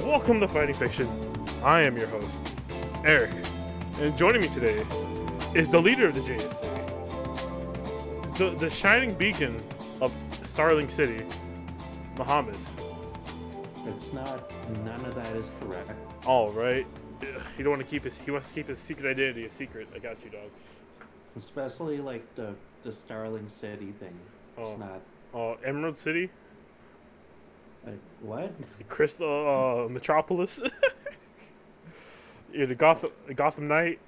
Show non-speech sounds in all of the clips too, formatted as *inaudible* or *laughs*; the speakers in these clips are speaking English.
Welcome to Fighting Fiction. I am your host, Eric, and joining me today is the leader of the JSA, the, the shining beacon of Starling City, Muhammad. It's not. None of that is correct. All right. You don't want to keep his. He wants to keep his secret identity a secret. I got you, dog. Especially like the the Starling City thing. It's Oh. not. Uh, Emerald City, Like, what? Crystal uh, Metropolis. *laughs* You're the Gotham Gotham Knight.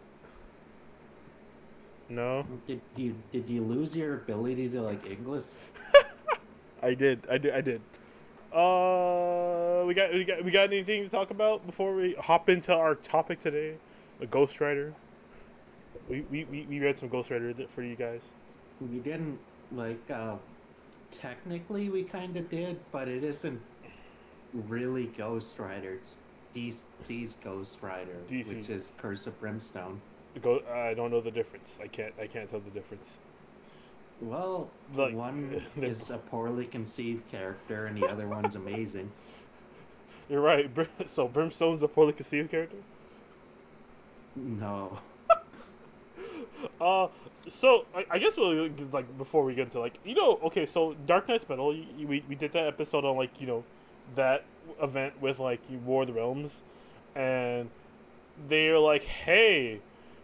No, Did you did you lose your ability to like English? *laughs* I did. I did. I did. Uh, we got we got we got anything to talk about before we hop into our topic today? The Ghost Rider. We we, we, we read some Ghost Rider for you guys. We didn't like. uh Technically, we kind of did, but it isn't really Ghost Rider. It's DC's Ghost Rider, DC. which is Curse of Brimstone. Go. I don't know the difference. I can't. I can't tell the difference. Well, Like, one *laughs* is a poorly conceived character, and the other one's amazing. *laughs* You're right. So Brimstone's a poorly conceived character. No. *laughs* Uh, so I, I guess we'll like before we get into like you know okay so Dark Nights Metal we we did that episode on like you know that event with like War of the Realms, and they're like hey,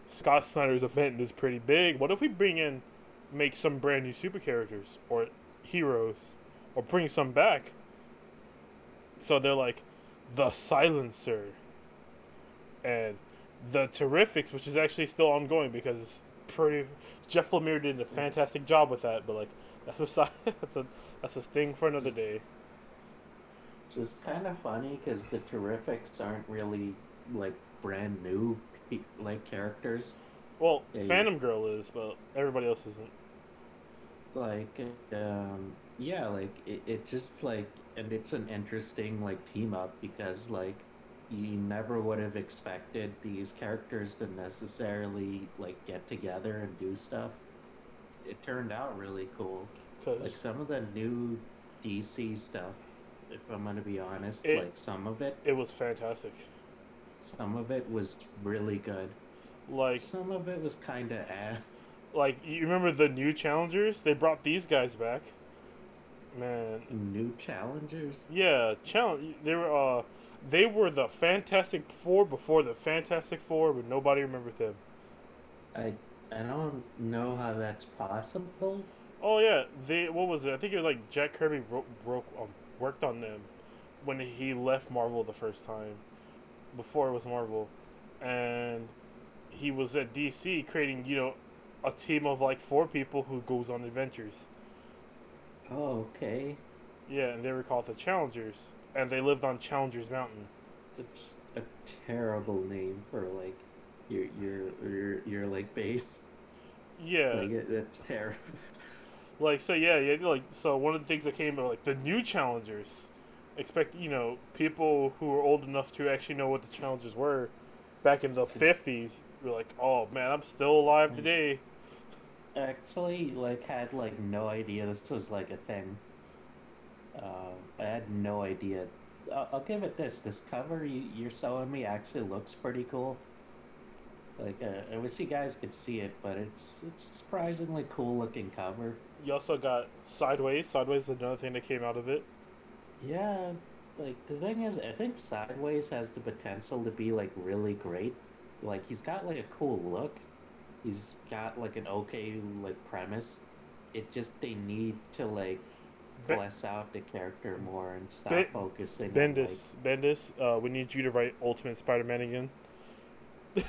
Scott Snyder's event is pretty big. What if we bring in make some brand new super characters or heroes or bring some back? So they're like the Silencer and the Terrifics, which is actually still ongoing because pretty. Jeff Lemire did a fantastic job with that, but like that's a *laughs* that's a that's a thing for another day. Which is kind of funny because the Terrifics aren't really like brand new like characters. Well, Yeah, you- Phantom Girl is, but everybody else isn't. Like, um, yeah, like it, it just like, and it's an interesting like team up because like you never would have expected these characters to necessarily like get together and do stuff. It turned out really cool. Cause... Like some of the new DC stuff, if I'm gonna be honest, It- like some of it, it was fantastic. some of it was really good. Like Some of it was kind of eh. like you remember the new challengers? They brought these guys back. Man, New challengers. yeah, challenge. They were uh, they were the Fantastic Four before the Fantastic Four, but nobody remembered them. I I don't know how that's possible. Oh yeah, they what was it? I think it was like Jack Kirby broke, wrote um, worked on them when he left Marvel the first time, before it was Marvel, and he was at DC creating you know a team of like four people who goes on adventures. Oh, okay. Yeah, and they were called the Challengers, and they lived on Challengers Mountain. That's a terrible name for like your your your your like base. Yeah, Like it, it's terrible. *laughs* Like so, yeah, yeah. Like so, one of the things that came out, like the new challengers, expect you know people who are old enough to actually know what the challenges were, back in the hmm. fifties. Were like, oh man, I'm still alive hmm. today. Actually, like had like no idea this was like a thing. Uh, I had no idea. I'll, I'll give it this. This cover you, you're showing me actually looks pretty cool. Like uh, I wish you guys could see it, but it's it's surprisingly cool looking cover. You also got Sideways. Sideways is another thing that came out of it. Yeah, like the thing is, I think Sideways has the potential to be like really great. Like he's got like a cool look. He's got like an okay like premise. It just they need to like Bless out the character more and stop Ben- focusing on Bendis, like, Bendis, uh, we need you to write Ultimate Spider-Man again.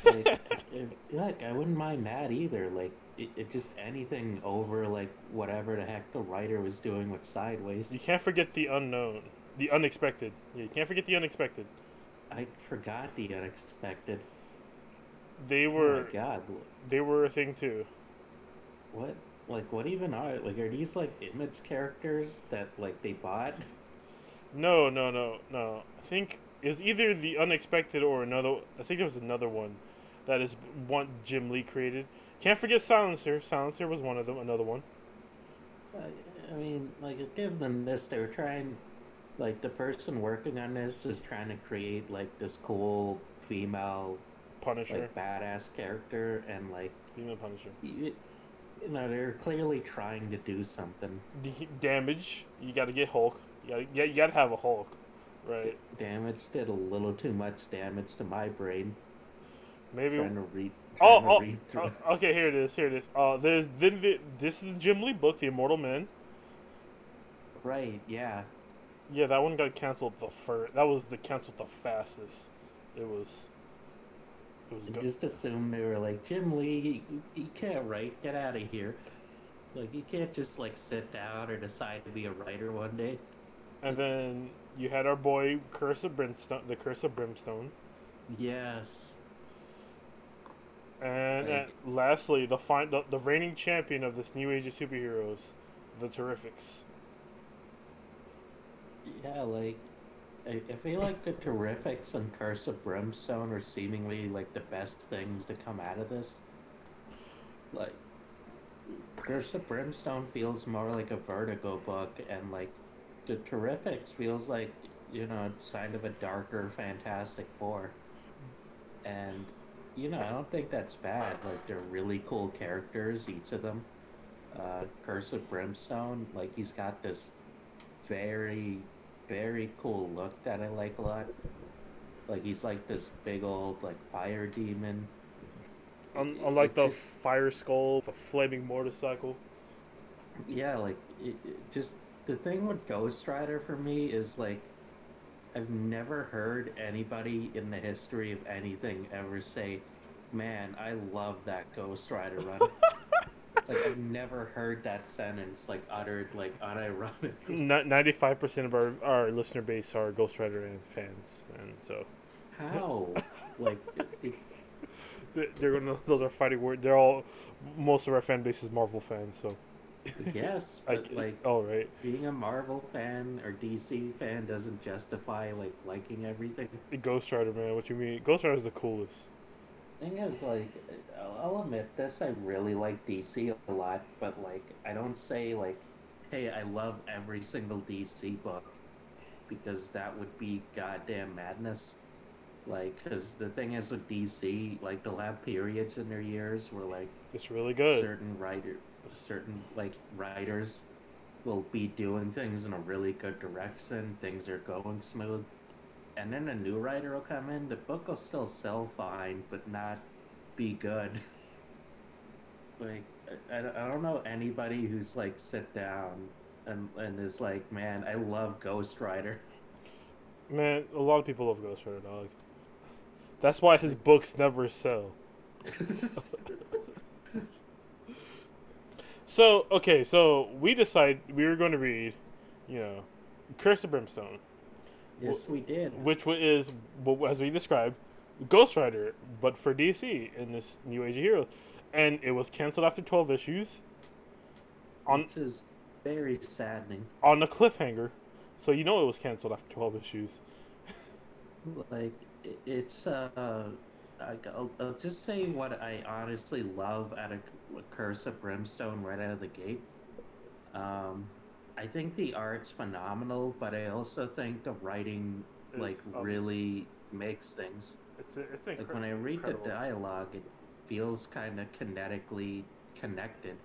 like, *laughs* I wouldn't mind that either. Like it, it just anything over like whatever the heck the writer was doing with Sideways. you can't forget the unknown, the unexpected. Yeah, you can't forget the unexpected. I forgot the unexpected. They Oh were, my god. they were a thing too. What? Like, what even are like? Are these like image characters that like they bought? No, no, no, no. I think it was either the unexpected or another. I think it was another one that is one Jim Lee created. Can't forget Silencer. Silencer was one of them. Another one. I, I mean, like, give them this. They were trying, like the person working on this is trying to create like this cool female Punisher, like badass character and like female Punisher. you, you know they're clearly trying to do something The damage. You got to get Hulk. You got to you got to have a Hulk, right? damage did a little too much damage to my brain Maybe. trying to read Oh, to oh, read oh, okay. Here it is. Here it is. Uh, there's then the, this is Jim Lee book, The Immortal Men. right yeah Yeah, that one got canceled the first. That was the canceled the fastest. It was. It was I good. just assumed they were like Jim Lee you, you can't write get out of here like you can't just like sit down or decide to be a writer one day And then you had our boy Curse of Brimstone, the Curse of Brimstone, yes and, Like- and lastly, the, fin- the the reigning champion of this new age of superheroes, the Terrifics. Yeah, like I, I feel like the Terrifics and Curse of Brimstone are seemingly like the best things to come out of this. Like Curse of Brimstone feels more like a Vertigo book, and like the Terrifics feels like you know it's kind of a darker Fantastic Four. And you know I don't think that's bad. Like they're really cool characters, each of them. Uh, Curse of Brimstone, like he's got this very very cool look that I like a lot. Like he's like this big old like fire demon. Un- unlike the just- Fire Skull, the flaming motorcycle. yeah, like it, it just the thing with Ghost Rider for me is like I've never heard anybody in the history of anything ever say, "Man, I love that Ghost Rider run." *laughs* like I've never heard that sentence like uttered like unironically. Ninety-five percent of our our listener base are Ghost Rider and fans, and so How? like it- *laughs* they're gonna. Those are fighting words. They're all. Most of our fan base is Marvel fans, so. yes, *laughs* but get- like oh right. being a Marvel fan or DC fan doesn't justify like liking everything. Ghost Rider, man. What you mean? Ghost Rider is the coolest. Thing is, like, I'll, I'll admit this: I really like DC a lot, but like, I don't say like, "Hey, I love every single DC book," because that would be goddamn madness. Like, because the thing is with DC, like, they'll have periods in their years where like It's really good. certain writer, certain like writers will be doing things in a really good direction. Things are going smooth, and then a new writer will come in. The book will still sell fine, but not be good. *laughs* like I, I don't know anybody who's like sit down and and is like, man, I love Ghost Rider. *laughs* Man, a lot of people love Ghost Rider, dog. That's why his books never sell. *laughs* So okay, so we decide we were going to read, you know, Curse of Brimstone, yes, we did. which is, as we described, Ghost Rider, but for DC in this New Age of Heroes, and it was canceled after twelve issues. On which is very saddening. on a cliffhanger, so you know it was canceled after twelve issues. *laughs* like it's uh I'll, I'll just say what I honestly love out of Curse of Brimstone right out of the gate. Um, I think the art's phenomenal, but I also think the writing like um, really makes things. It's a, it's Like when I read the dialogue, it feels kind of kinetically connected.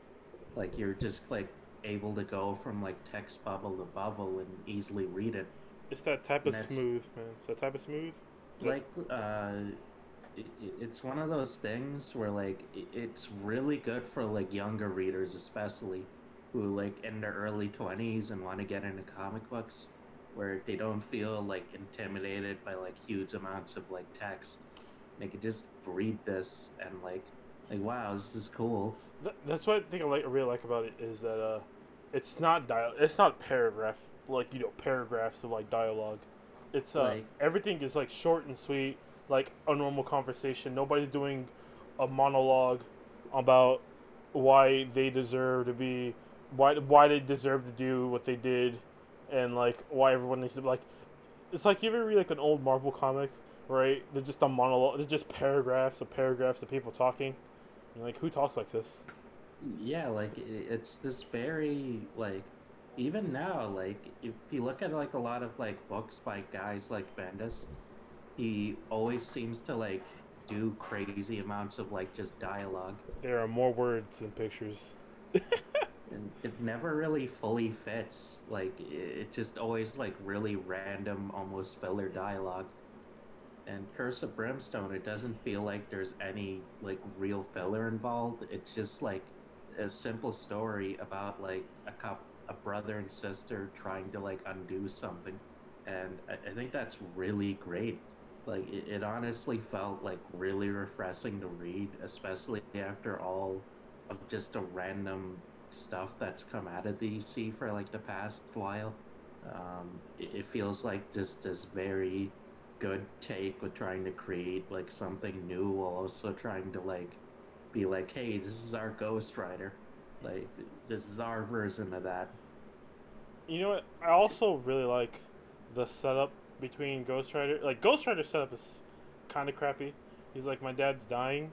Like you're just like able to go from like text bubble to bubble and easily read it. It's that type of And that's- smooth, man. It's that type of smooth. Like uh it, it's one of those things where like it's really good for like younger readers especially who like in their early 20s and want to get into comic books where they don't feel like intimidated by like huge amounts of like text they could just read this and like like wow this is cool Th- that's what I think I like. I really like about it is that uh, it's not dial. It's not paragraph like you know paragraphs of like dialogue. It's uh Like- everything is like short and sweet, like a normal conversation. Nobody's doing a monologue about why they deserve to be, why why they deserve to do what they did, and like why everyone needs to like. It's like you ever read like an old Marvel comic, right? They're just a monologue. They're just paragraphs of paragraphs of people talking. You're like, who talks like this? yeah like it's this very like even now, like if you look at like a lot of like books by guys like Bendis, he always seems to like do crazy amounts of like just dialogue. There are more words than pictures. *laughs* and it never really fully fits. Like it just always like really random, almost filler dialogue. And Curse of Brimstone, it doesn't feel like there's any like real filler involved. It's just like a simple story about like a cop, a brother and sister trying to like undo something, and I, I think that's really great. Like it, it honestly felt like really refreshing to read, especially after all of just a random stuff that's come out of the DC for like the past while. Um, it, it feels like just this very good take with trying to create like something new while also trying to like be like, hey, this is our Ghost Rider. Like this is our version of that. You know what? I also really like the setup between Ghost Rider. Like Ghost Rider setup is kind of crappy. He's like, my dad's dying,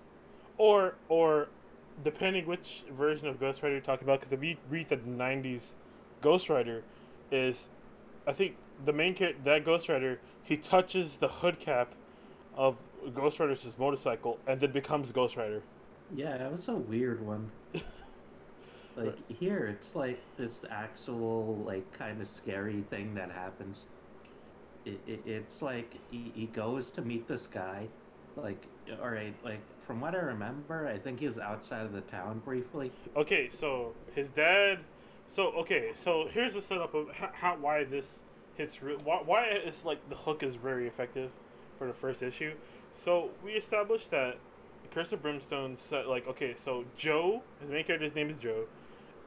or or depending which version of Ghost Rider you're talking about, because if you read the '90s Ghost Rider, is I think the main character that Ghost Rider he touches the hood cap of Ghost Rider's motorcycle and then becomes Ghost Rider. Yeah, that was a weird one. *laughs* like right. here, it's like this actual like kind of scary thing that happens. It, it, it's like he, he goes to meet this guy, like all right, like from what I remember, I think he was outside of the town briefly. Okay, so his dad. So okay, so here's the setup of how, why this hits why why it's like the hook is very effective for the first issue. So we established that Curse of Brimstone said like okay, so Joe, his main character's name is Joe,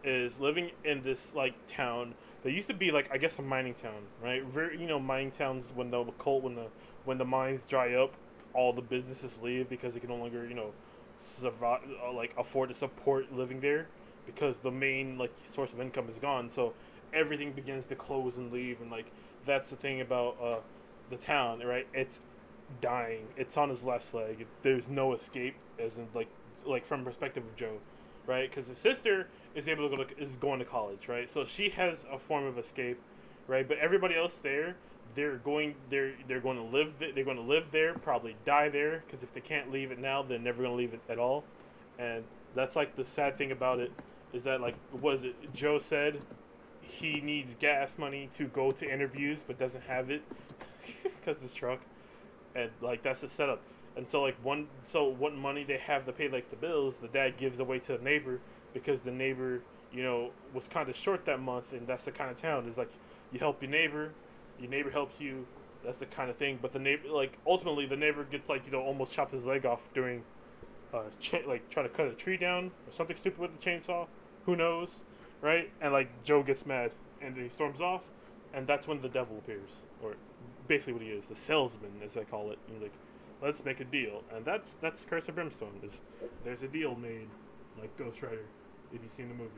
is living in this like town that used to be like I guess a mining town, right? Very you know mining towns when the coal when the when the mines dry up all the businesses leave because they can no longer, you know, survive, uh, like afford to support living there because the main like source of income is gone. So everything begins to close and leave, and like that's the thing about uh, the town, right? It's dying. It's on his last leg. There's no escape, as in like like from perspective of Joe, right? Because his sister is able to go to, is going to college, right? So she has a form of escape, right? But everybody else there they're going they're they're going to live they're going to live there probably die there because if they can't leave it now they're never going to leave it at all. And that's like the sad thing about it is that like was it joe said he needs gas money to go to interviews but doesn't have it *laughs* because his truck. And like that's the setup. And so like one so what money they have to pay like the bills the dad gives away to the neighbor because the neighbor you know was kind of short that month and that's the kind of town. Is like you help your neighbor your neighbor helps you. That's the kind of thing. But the neighbor, like, ultimately, the neighbor gets like you know almost chopped his leg off during, uh, cha- like trying to cut a tree down or something stupid with the chainsaw. Who knows, right? And like Joe gets mad and he storms off, and that's when the devil appears, or basically what he is, the salesman as they call it. And he's like, let's make a deal, and that's that's Curse of Brimstone. Is there's a deal made, like Ghost Rider, if you've seen the movie,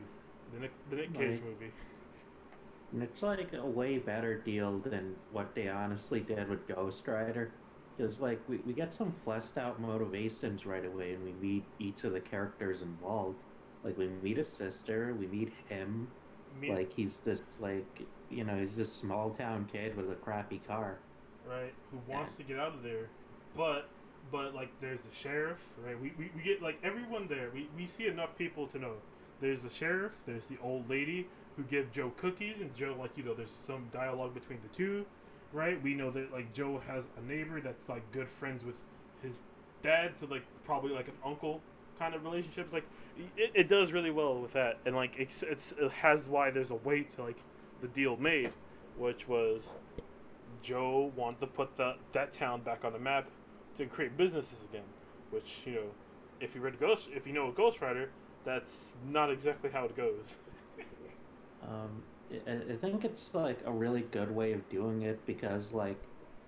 the Nick, the Nick Cage movie. And it's like a way better deal than what they honestly did with Ghost Rider. Because, like, we, we get some fleshed out motivations right away, and we meet each of the characters involved. Like, we meet a sister, we meet him. Me- like, he's this, like, you know, he's this small town kid with a crappy car. Right, who wants yeah. to get out of there. But, but, like, there's the sheriff, right? We, we, we get, like, everyone there. We, we see enough people to know. There's the sheriff, there's the old lady, who give Joe cookies, and Joe like you know there's some dialogue between the two, right? We know that like Joe has a neighbor that's like good friends with his dad, so like probably like an uncle kind of relationships. Like it, it does really well with that, and like it's, it's it has why there's a weight to like the deal made, which was Joe wanted to put that that town back on the map to create businesses again, which you know if you read Ghost if you know Ghost Rider, that's not exactly how it goes. Um, I, think it's like a really good way of doing it because like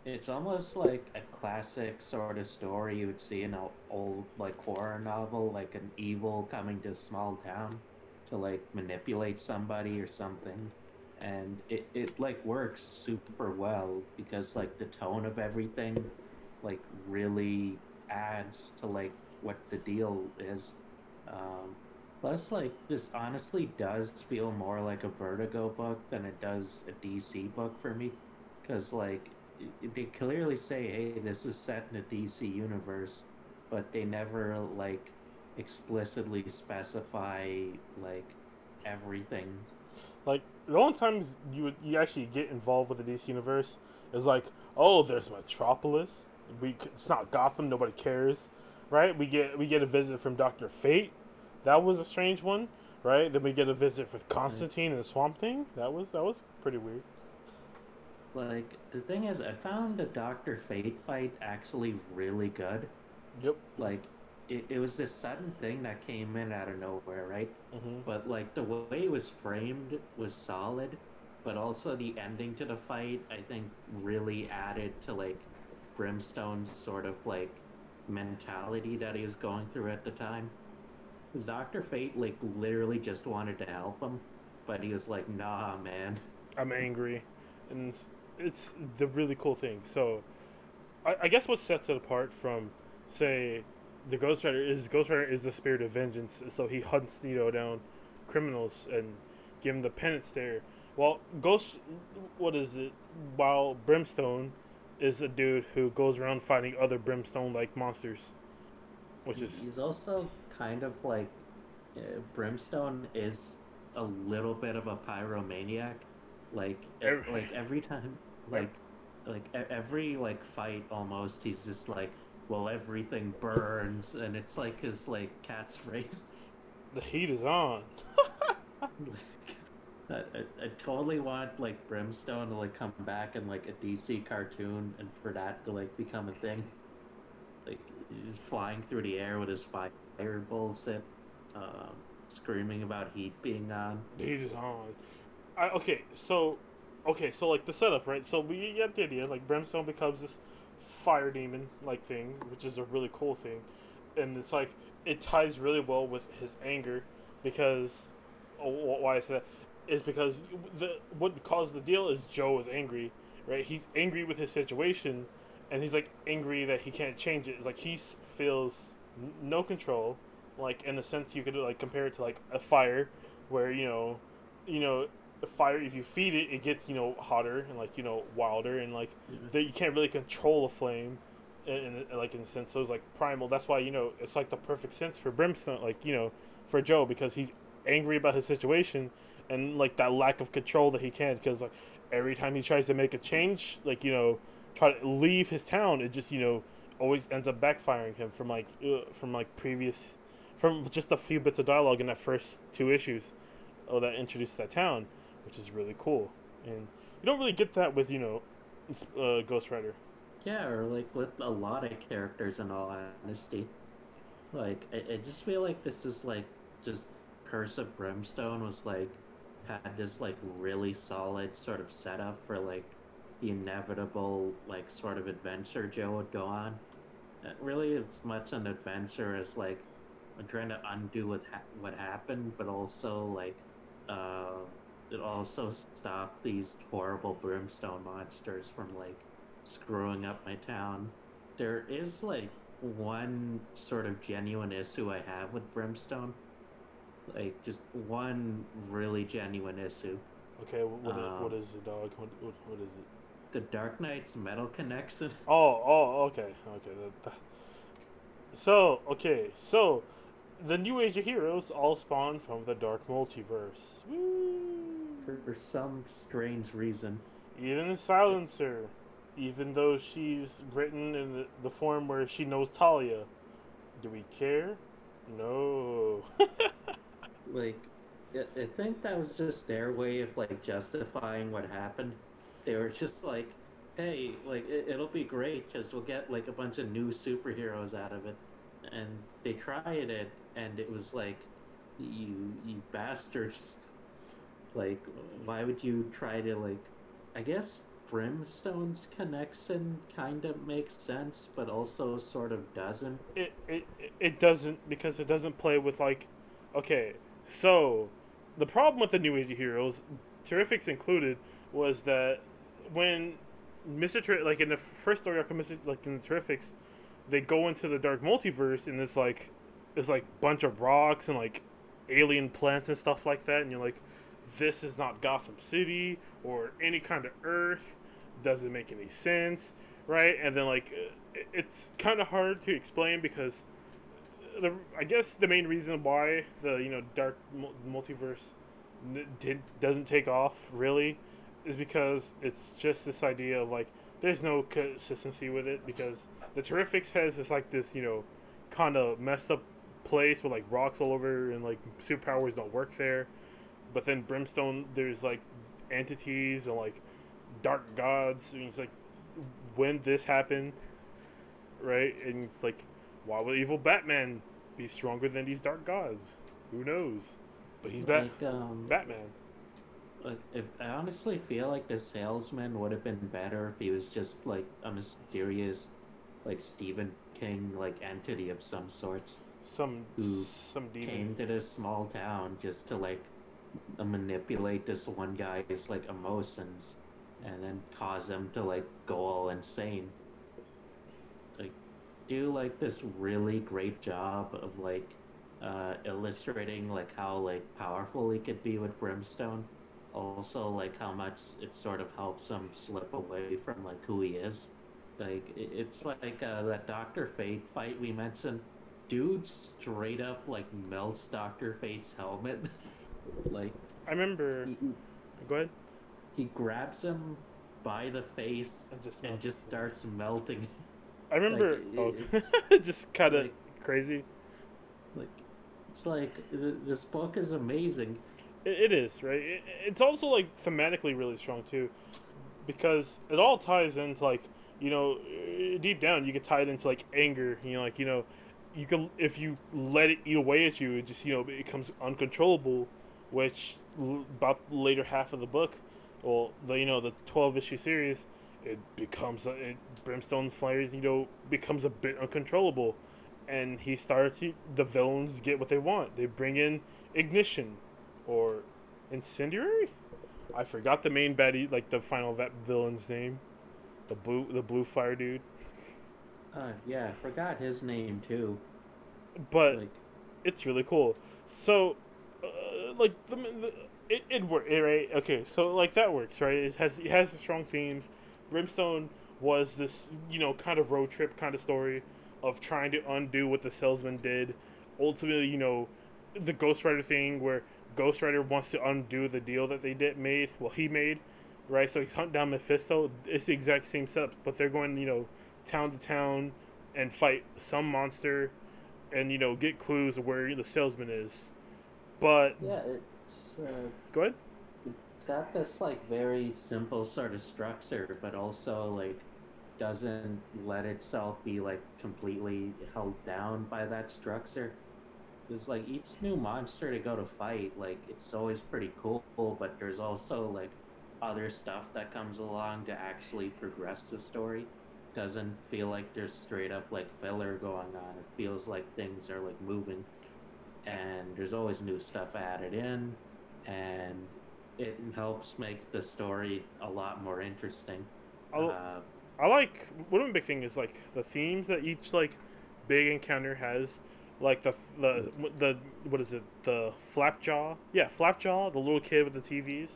it's almost like a classic sort of story you would see in an old like horror novel, like an evil coming to a small town to like manipulate somebody or something. And it, it like works super well because like the tone of everything like really adds to like what the deal is. Um, Plus, like, this honestly does feel more like a Vertigo book than it does a DC book for me. Because, like, they clearly say, hey, this is set in a DC universe, but they never, like, explicitly specify, like, everything. Like the only times you you actually get involved with the DC universe is like, oh, there's Metropolis. We it's not Gotham. Nobody cares, right? We get we get a visit from Doctor Fate. That was a strange one, right? Then we get a visit with Constantine and the Swamp Thing. That was that was pretty weird. Like, the thing is, I found the Doctor Fate fight actually really good. Yep. Like, it, it was this sudden thing that came in out of nowhere, right? hmm but like the way it was framed was solid but also the ending to the fight i think really added to like brimstone's sort of like mentality that he was going through at the time because dr fate like literally just wanted to help him but he was like nah man I'm angry, and it's, it's the really cool thing. So, I, I guess what sets it apart from, say, the Ghost Rider is Ghost Rider is the spirit of vengeance. So he hunts you know down criminals and give them the penance there. While Ghost, what is it? While Brimstone is a dude who goes around fighting other Brimstone like monsters, which is he's also kind of like uh, brimstone is a little bit of a pyromaniac. Like Every- like every time *laughs* like like every like fight almost he's just like well everything burns and it's like his like catchphrase *laughs* the heat is on. *laughs* I, I, I totally want like brimstone to like come back in like a dc cartoon and for that to like become a thing. Like he's flying through the air with his fire bullshit um, screaming about heat being on heat is on. I, okay, so okay, so like the setup, right? So we get the idea, like Brimstone becomes this fire demon like thing, which is a really cool thing, and it's like it ties really well with his anger because oh, why I say that is because the what caused the deal is Joe is angry, right? He's angry with his situation, and he's like angry that he can't change it. It's like he feels n- no control. Like in a sense, you could like compare it to like a fire, where you know, you know, a fire if you feed it, it gets you know hotter and like you know wilder and like that you can't really control a flame, in, in like in a sense. So it's like primal. That's why you know it's like the perfect sense for Brimstone, like you know, for Joe because he's angry about his situation and like that lack of control that he can because like every time he tries to make a change, like you know, try to leave his town, it just you know always ends up backfiring him from like uh, from like previous from just a few bits of dialogue in that first two issues oh, that introduced that town, which is really cool. And you don't really get that with you know uh, Ghost Rider. Yeah, or like with a lot of characters in all honesty. Like, I, I just feel like this is like just Curse of Brimstone was like had this like really solid sort of setup for like the inevitable like sort of adventure Joe would go on. Really as much an adventure as like I'm trying to undo what ha- what happened, but also like uh, it also stopped these horrible brimstone monsters from like screwing up my town. There is like one sort of genuine issue I have with brimstone, like just one really genuine issue. Okay, what, Um, what is the dog? What, what, what is it? The Dark Nights metal connection. *laughs* Oh, oh, okay, okay. So, okay, so the New Age of Heroes all spawn from the Dark Multiverse. Woo! For, for some strange reason. Even the Silencer, even though she's written in the, the form where she knows Talia, do we care? No. *laughs* like I- I think that was just their way of like justifying what happened. They were just like, "Hey, like it, it'll be great because we'll get like a bunch of new superheroes out of it," and they tried it, and it was like, "You, you bastards! Like, why would you try to like? I guess Brimstone's connection kind of makes sense, but also sort of doesn't. it, it it doesn't because it doesn't play with like okay so the problem with the new age heroes terrifics included was that when mr Ter- like in the first story arc of mr like in the terrifics they go into the dark multiverse and it's like it's like bunch of rocks and like alien plants and stuff like that, and you're like, this is not Gotham City or any kind of Earth. Doesn't make any sense, right? And then like, it's kind of hard to explain because the I guess the main reason why the you know dark multiverse did doesn't take off really is because it's just this idea of like there's no consistency with it because the Terrifics has this like this you know kind of messed up place with like rocks all over and like superpowers don't work there, but then Brimstone there's like entities and like dark gods. and it's like when this happened, right? And it's like why would evil Batman be stronger than these dark gods? Who knows? But he's like, Bat- um, Batman. I honestly feel like the salesman would have been better if he was just like a mysterious, like Stephen King like entity of some sorts. Some who some demon. came to this small town just to like manipulate this one guy's like emotions, and then cause him to like go all insane. Like, do like this really great job of like uh, illustrating like how like powerful he could be with brimstone also like how much it sort of helps him slip away from like who he is. Like it's like uh, that dr fate fight we mentioned. Dude straight up like melts dr fate's helmet. *laughs* Like i remember he, go ahead. he grabs him by the face and just, and just starts melting. I remember like, oh, *laughs* just kind of like, crazy. like it's like this book is amazing. It is right. It's also like thematically really strong too, because it all ties into like you know uh, deep down you can tie it into like anger. You know, like you know, you can if you let it eat away at you, it just you know it becomes uncontrollable, which about later half of the book, well the you know the twelve issue series, it becomes it, Brimstone's fires you know becomes a bit uncontrollable and he starts the villains get what they want. They bring in ignition or incendiary. I forgot the main baddie, like the final vet villain's name, the blue the blue fire dude. Uh, yeah, I forgot his name too. But like... it's really cool. So, uh, like the, the it it works right. Okay, so like that works right. It has it has strong themes. Brimstone was this you know kind of road trip kind of story of trying to undo what the salesman did. Ultimately, you know, the Ghost Rider thing where Ghost Rider wants to undo the deal that they did made. Well, he made, right? So he's hunting down Mephisto. It's the exact same setup, but they're going, you know, town to town and fight some monster, and you know, get clues of where the salesman is. But yeah, it's uh, go ahead. It's got this like very simple sort of structure, but also like doesn't let itself be like completely held down by that structure. Because like each new monster to go to fight, like it's always pretty cool, but there's also like other stuff that comes along to actually progress the story. Doesn't feel like there's straight up like filler going on. It feels like things are like moving, and there's always new stuff added in, and it helps make the story a lot more interesting. Uh, I like one of the big thing is like the themes that each like big encounter has, like the the the what is it the flapjaw? Yeah, flapjaw, the little kid with the TVs.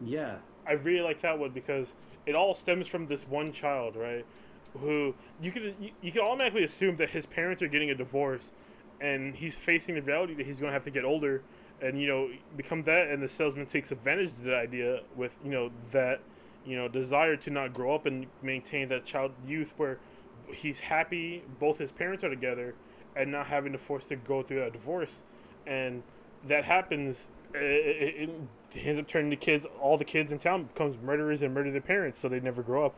Yeah, I really like that one because it all stems from this one child, right? Who you could you, you can automatically assume that his parents are getting a divorce, and he's facing the reality that he's going to have to get older, and you know become that, and the salesman takes advantage of that idea with you know that you know, desire to not grow up and maintain that child youth where he's happy both his parents are together and not having to force to go through a divorce. And that happens, uh, it, it, it ends up turning the kids, all the kids in town becomes murderers and murder their parents so they never grow up.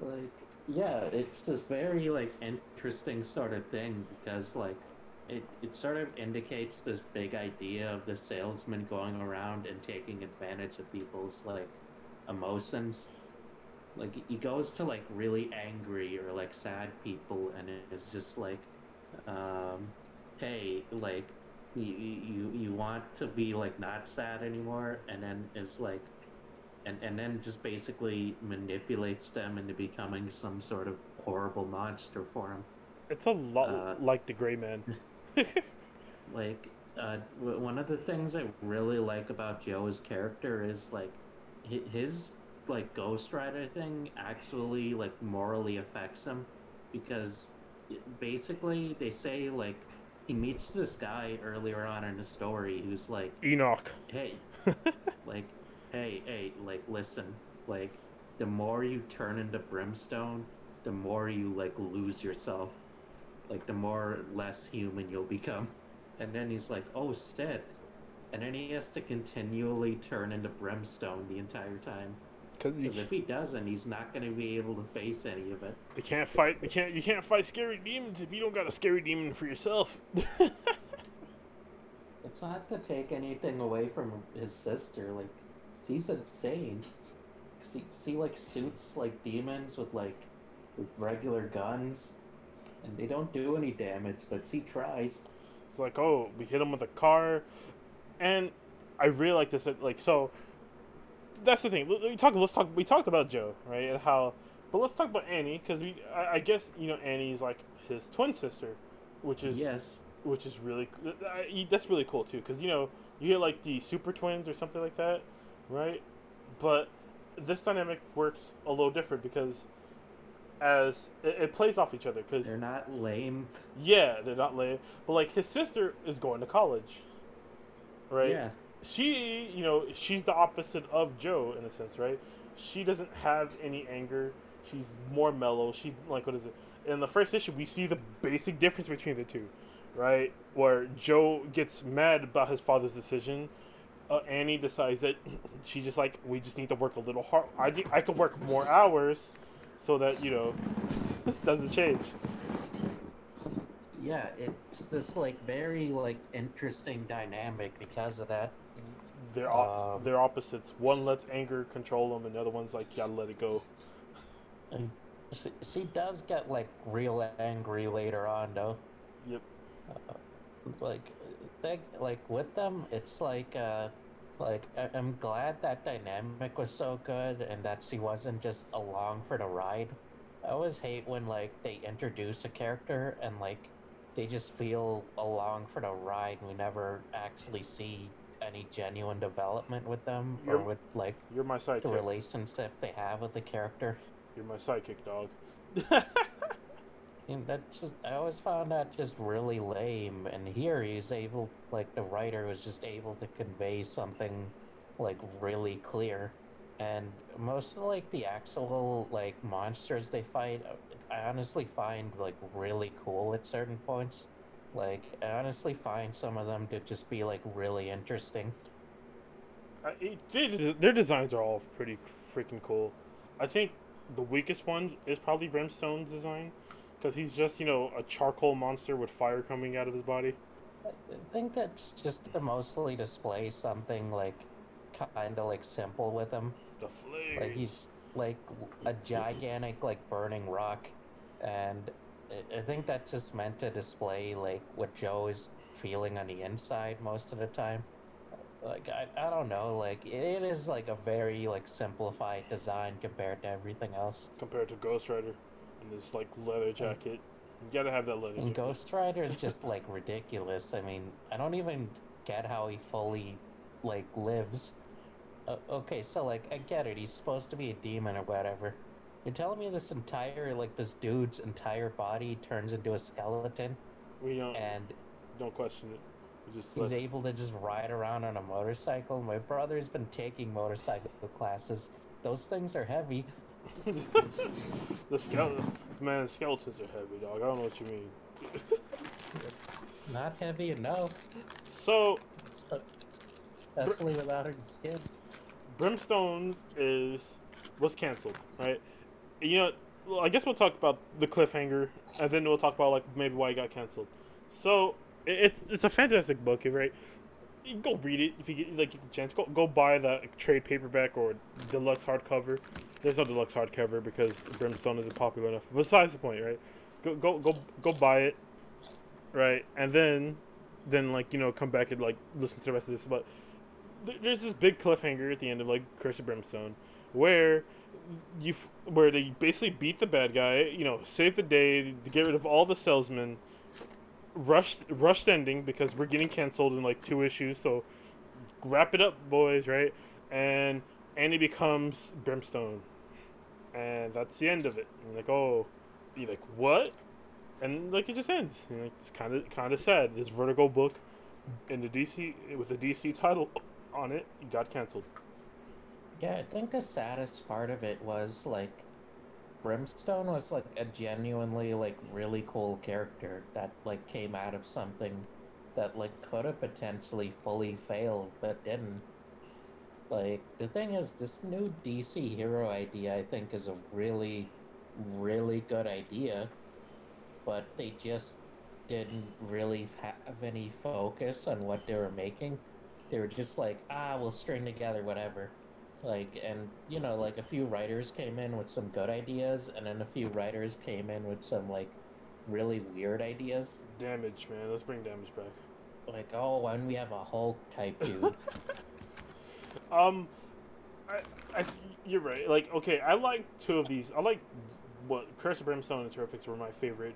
Like, yeah, it's this very, like, interesting sort of thing because, like, it, it sort of indicates this big idea of the salesman going around and taking advantage of people's, like, emotions. Like he goes to like really angry or like sad people, and it's just like, um, hey, like you you you want to be like not sad anymore, and then it's like, and and then just basically manipulates them into becoming some sort of horrible monster for him. It's a lot uh, like the Gray Man. *laughs* like uh, w- one of the things I really like about Joe's character is like his like Ghost Rider thing actually like morally affects him because basically they say like he meets this guy earlier on in the story who's like, Enoch. hey, *laughs* like, hey, hey, like, listen, like, the more you turn into brimstone, the more you like lose yourself, like, the more less human you'll become. And then he's like, oh, Sid. And then he has to continually turn into brimstone the entire time. Cause you, if he doesn't, he's not going to be able to face any of it. you can't fight. You can't. You can't fight scary demons if you don't got a scary demon for yourself. *laughs* It's not to take anything away from his sister. Like, she's insane. She, she like suits like demons with like with regular guns, and they don't do any damage, but she tries. It's like, oh, we hit him with a car, and I really like this. Like, so that's the thing. We talk. Let's talk. We talked about Joe, right, and how. But let's talk about Annie because we. I, I guess you know Annie's like his twin sister, which is Yes, which is really uh, uh, I- that's really cool too because you know you get like the super twins or something like that, right? But this dynamic works a little different because as it, it plays off each other because they're not lame. yeah they're not lame but like his sister is going to college right Yeah, she you know she's the opposite of joe in a sense right? She doesn't have any anger. She's more mellow. She's like what is it? In the first issue we see the basic difference between the two right? Where joe gets mad about his father's decision. Uh, annie decides that *clears throat* she just like we just need to work a little hard. I think i could work more hours so that you know *laughs* this doesn't change. Yeah. It's this like very like interesting dynamic because of that. They're op- Um, they're opposites. One lets anger control them and the other one's like gotta let it go. And she, she does get like real angry later on though. yep. Uh, like they, like with them it's like uh like I- i'm glad that dynamic was so good and that she wasn't just along for the ride. I always hate when like they introduce a character and like they just feel along for the ride And we never actually see any genuine development with them or You're- with like You're my the sidekick. relationship they have with the character You're my sidekick, dog. *laughs* And that just I always found that just really lame. And here he's able, like the writer was just able to convey something like really clear. And most of like the actual like monsters they fight, I honestly find like really cool at certain points. Like I honestly find some of them to just be like really interesting. I, it, they, their designs are all pretty freaking cool. I think the weakest one is probably Brimstone's design, because he's just you know a charcoal monster with fire coming out of his body. I think that's just to mostly display something like kind of like simple with him. The flame. Like he's like a gigantic like burning rock, and I- think that's just meant to display like what Joe is feeling on the inside most of the time. Like I, I don't know, like it is like a very like simplified design compared to everything else. compared to Ghost Rider and this like leather jacket. You gotta have that leather And jacket. Ghost Rider is just *laughs* like ridiculous. I mean, I don't even get how he fully like lives. Uh, okay, so like I get it. He's supposed to be a demon or whatever. You're telling me this entire like this dude's entire body turns into a skeleton, We don't and don't question it. We just he's let, able to just ride around on a motorcycle. My brother's been taking motorcycle classes. Those things are heavy. *laughs* the skeleton. Man, skeletons are heavy, dog. I don't know what you mean. Not heavy enough, So especially without her skin. Brimstone is was canceled, right? You know, well, I guess we'll talk about the cliffhanger, and then we'll talk about like maybe why it got canceled. So it's it's a fantastic book, right? You go read it if you get like get the chance. Go go buy the trade paperback or deluxe hardcover. There's no deluxe hardcover because Brimstone isn't popular enough. Besides the point, right? Go go go go buy it, right? And then then like you know come back and like listen to the rest of this. But there's this big cliffhanger at the end of like Curse of Brimstone, where you where they basically beat the bad guy, you know, save the day, get rid of all the salesmen, rushed rushed ending because we're getting canceled in like two issues. So wrap it up, boys, right? And Annie becomes Brimstone, and that's the end of it. And like, oh, you like what? And like it just ends. Know, it's kind of kind of sad. This Vertigo book in the DC with the DC title on it got canceled. Yeah, I think the saddest part of it was like Brimstone was like a genuinely like really cool character that like came out of something that like could have potentially fully failed but didn't. Like the thing is this new DC hero idea I think is a really really good idea, but they just didn't really have any focus on what they were making. They were just like, ah, we'll string together whatever. Like, and you know, like a few writers came in with some good ideas, and then a few writers came in with some like really weird ideas. Damage, man. Let's bring damage back. Like, oh, when we have a Hulk type dude. *laughs* um, I, I, you're right. Like, okay, I like two of these. I like what Curse of Brimstone and Terrifics were my favorite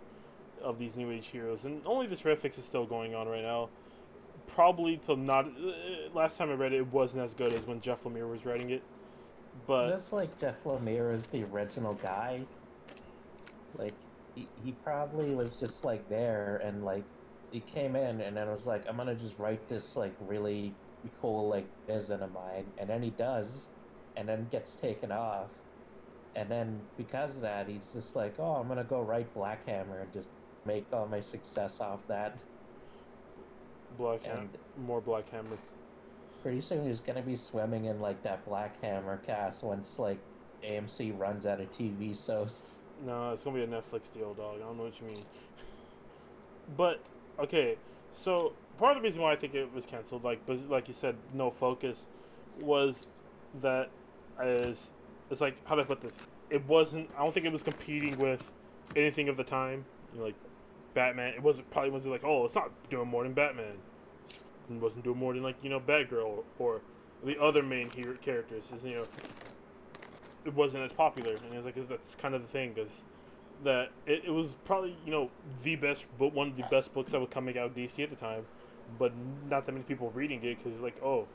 of these New Age heroes, and only the Terrifics is still going on right now probably till not. Uh, last time I read it, it wasn't as good as when Jeff Lemire was writing it. But that's like Jeff Lemire is the original guy. Like he, he probably was just like there and like he came in and then was like, I'm gonna just write this like really cool like vision of mine, and then he does, and then gets taken off, and then because of that, he's just like, oh, I'm gonna go write Black Hammer and just make all my success off that. Black Hammer. More Black Hammer. Pretty soon he's gonna be swimming in like that Black Hammer cast once like AMC runs out of TV shows. No, it's gonna be a Netflix deal, dog. I don't know what you mean. But okay, so part of the reason why I think it was canceled, like, like you said, no focus, was that as it's like how do I put this? It wasn't. I don't think it was competing with anything of the time. You know, like Batman. It wasn't probably wasn't like, oh, it's not doing more than Batman. It wasn't doing more than like you know Batgirl or, or the other main hero characters. Is you know, it wasn't as popular, and it's like that's kind of the thing because that it, it was probably you know the best but one of the best books that was coming out of DC at the time, but not that many people reading it because like oh,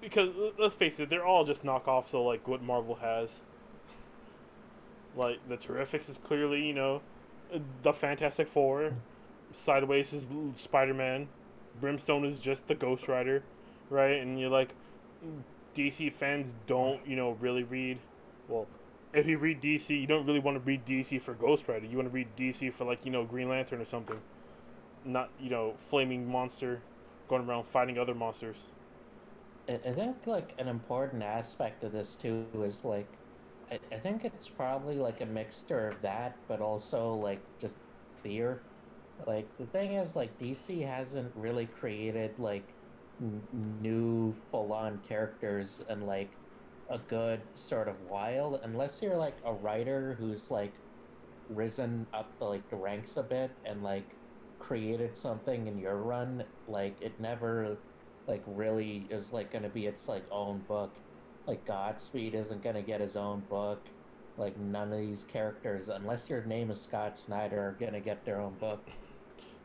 because let's face it, they're all just knockoffs of like what Marvel has. Like the Terrifics is clearly you know the Fantastic Four. Sideways is Spider Man. Brimstone is just the Ghost Rider, right? And you're like, DC fans don't, you know, really read. Well, if you read DC, you don't really want to read DC for Ghost Rider. You want to read DC for like, you know, Green Lantern or something. Not, you know, flaming monster going around fighting other monsters. I think like an important aspect of this too is like I, I think it's probably like a mixture of that, but also like just fear. Like the thing is, like DC hasn't really created like n- new full-on characters and like a good sort of while, unless you're like a writer who's like risen up the, like the ranks a bit and like created something in your run. Like it never like really is like going to be its like own book like Godspeed isn't gonna get his own book. Like none of these characters, unless your name is Scott Snyder, are gonna get their own book.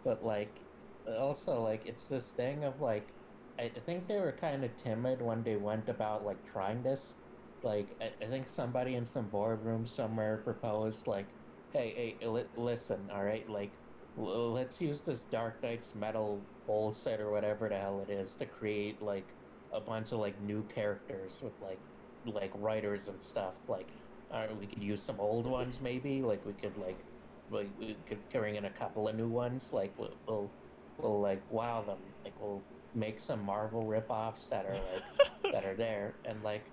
But like, also like it's this thing of like, I think they were kind of timid when they went about like trying this. Like I, I think somebody in some boardroom somewhere proposed like, hey, hey, li- listen, all right, like let's use this Dark Nights metal bullshit or whatever the hell it is to create like a bunch of like new characters with like like writers and stuff. Like, uh, we could use some old ones maybe. Like we could like like we could bring in a couple of new ones. Like we'll we'll, we'll like wow them. Like we'll make some Marvel ripoffs that are like *laughs* that are there and like.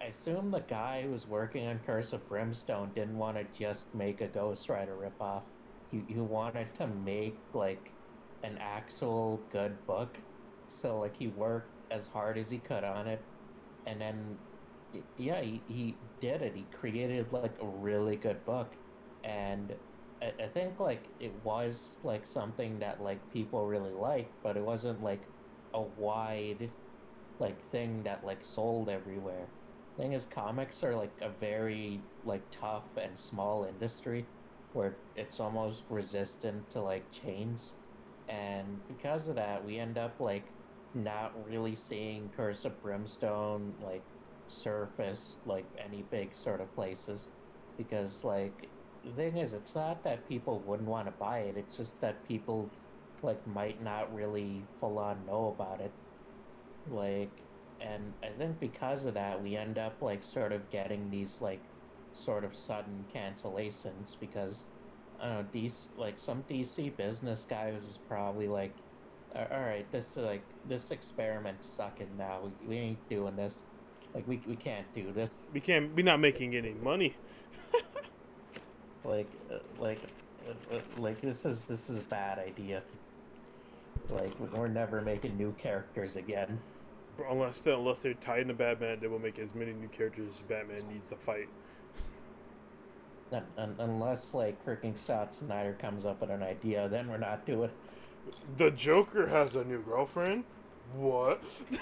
I assume the guy who was working on Curse of Brimstone didn't want to just make a Ghost Rider ripoff. He, he wanted to make like an actual good book. So like he worked as hard as he could on it, and then yeah, he, he did it. He created like a really good book, and I, I think like it was like something that like people really liked, but it wasn't like a wide like thing that like sold everywhere. Thing is, comics are like a very like tough and small industry where it's almost resistant to like change and because of that, we end up like not really seeing Curse of Brimstone like surface like any big sort of places. Because like the thing is it's not that people wouldn't want to buy it it's just that people like might not really full on know about it. Like and i think because of that we end up like sort of getting these like sort of sudden cancellations because i don't know dc like some dc business guy was probably like all right this like this experiment's sucking now we, we ain't doing this like we, we can't do this We can't. We're not making any money. *laughs* like uh, like uh, uh, like this is this is a bad idea like we're never making new characters again Unless they're, unless they're tied into Batman, they will make as many new characters as Batman needs to fight. Un- un- unless like freaking Scott Snyder comes up with an idea then we're not doing The Joker has a new girlfriend. What? *laughs*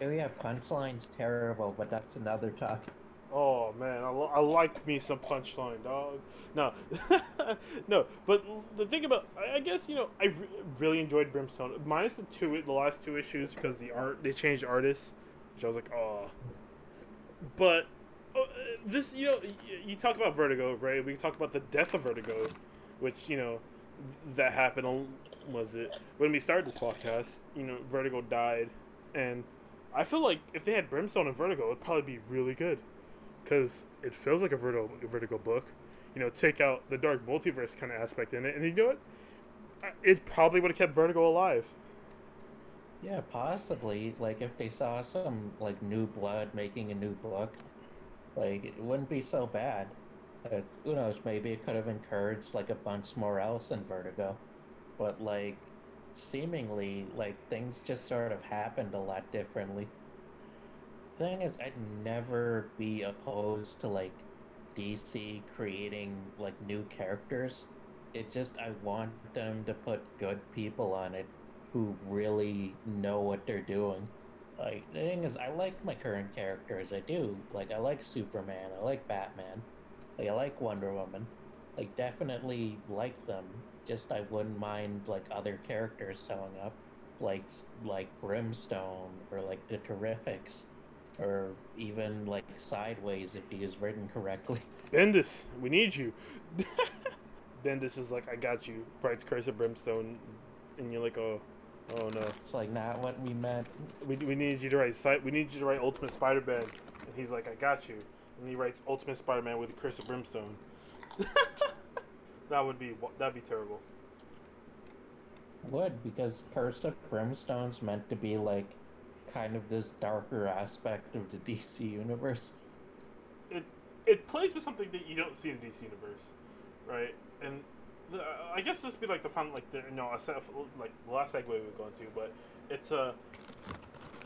oh yeah punchline's terrible but that's another topic oh man, I, I like me some punchline, dog. No, *laughs* no. But the thing about, I I guess you know, I re- really enjoyed Brimstone, minus the two, the last two issues because the art they changed artists, which I was like, oh. But uh, this, you know, y- you talk about Vertigo, right? We talk about the death of Vertigo, which you know, that happened. on- Was it when we started this podcast? You know, Vertigo died, and I feel like if they had Brimstone and Vertigo, it'd probably be really good because it feels like a Vertigo, a Vertigo book. You know, take out the dark multiverse kind of aspect in it, and you know what? I- It probably would have kept Vertigo alive. yeah possibly like if they saw some like new blood making a new book like it wouldn't be so bad who knows maybe it could have encouraged like a bunch more else in vertigo. But like seemingly like things just sort of happened a lot differently. Thing is i'd never be opposed to like dc creating like new characters. It just i want them to put good people on it who really know what they're doing. Like the thing is i like my current characters. I do. Like i like superman. I like batman like i like wonder woman like definitely like them just i wouldn't mind like other characters showing up like like brimstone or like the terrifics or even like sideways if he is written correctly *laughs* Bendis, we need you. *laughs* Bendis is like, I got you. Writes Curse of Brimstone, and you're like, oh, oh no. it's like not what we meant We, we need you to write we need you to write Ultimate Spider-Man, and he's like, I got you, and he writes Ultimate Spider-Man with the Curse of Brimstone. *laughs* that would be that'd be terrible. would because Curse of Brimstone's meant to be like kind of this darker aspect of the DC universe. It it plays with something that you don't see in DC universe, right? And the, I guess this would be like the fun, like the you know, a set of, like the last segue we were going to, but it's a. Uh,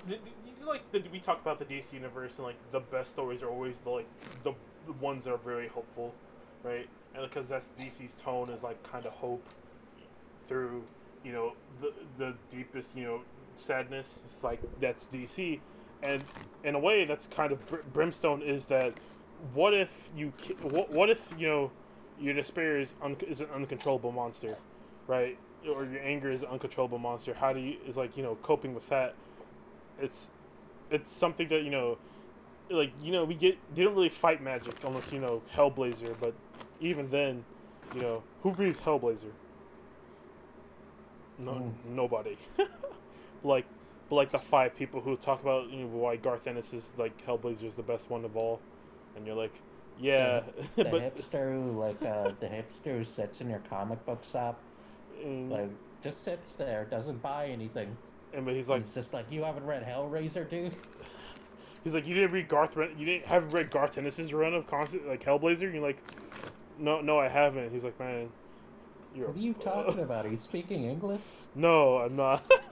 the, the, like the, we talk about the DC universe and like the best stories are always the like the, the ones that are very hopeful, right? And because that's DC's tone is like kind of hope through you know the the deepest you know sadness. It's like that's DC, and in a way that's kind of br- brimstone is that what if you what, what if you know your despair is, un- is an uncontrollable monster, right? Or your anger is an uncontrollable monster. How do you is like you know coping with that? It's it's something that you know like you know we get they don't really fight magic unless you know Hellblazer, but even then, you know who breathes Hellblazer? No, Mm. nobody. *laughs* like, but like the five people who talk about you know why Garth Ennis is like Hellblazer is the best one of all, and you're like, yeah, The *laughs* but hipster who like uh, the hipster who sits in your comic book shop, and, like just sits there, doesn't buy anything. And but he's like it's just like, you haven't read Hellraiser, dude. *laughs* he's like you didn't read Garth Ren- you didn't have read Garth Ennis's run of constant like Hellblazer. And you're like, no, no, I haven't. He's like, man, you're What are you *laughs* talking about? Are you speaking English? No, I'm not. *laughs*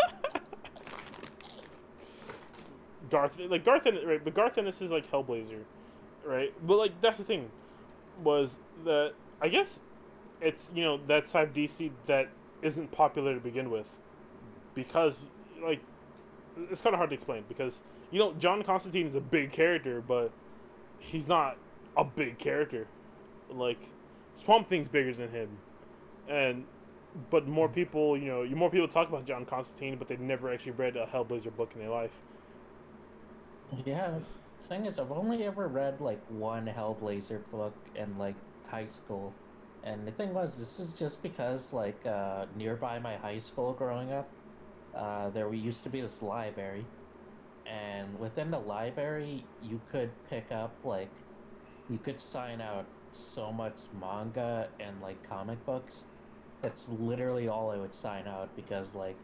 Garth, like Garth, Ennis, right? But Garth Ennis is like Hellblazer, right? But like that's the thing, was that I guess it's you know that side DC that isn't popular to begin with, because like it's kind of hard to explain because you know John Constantine is a big character, but he's not a big character. Like Swamp Thing's bigger than him, and but more people, you know, more people talk about John Constantine, but they've never actually read a Hellblazer book in their life. Yeah, the thing is, I've only ever read like one Hellblazer book in like high school, and the thing was, this is just because like uh, nearby my high school growing up, uh, there we used to be this library, and within the library, you could pick up like, you could sign out so much manga and like comic books. That's literally all I would sign out because like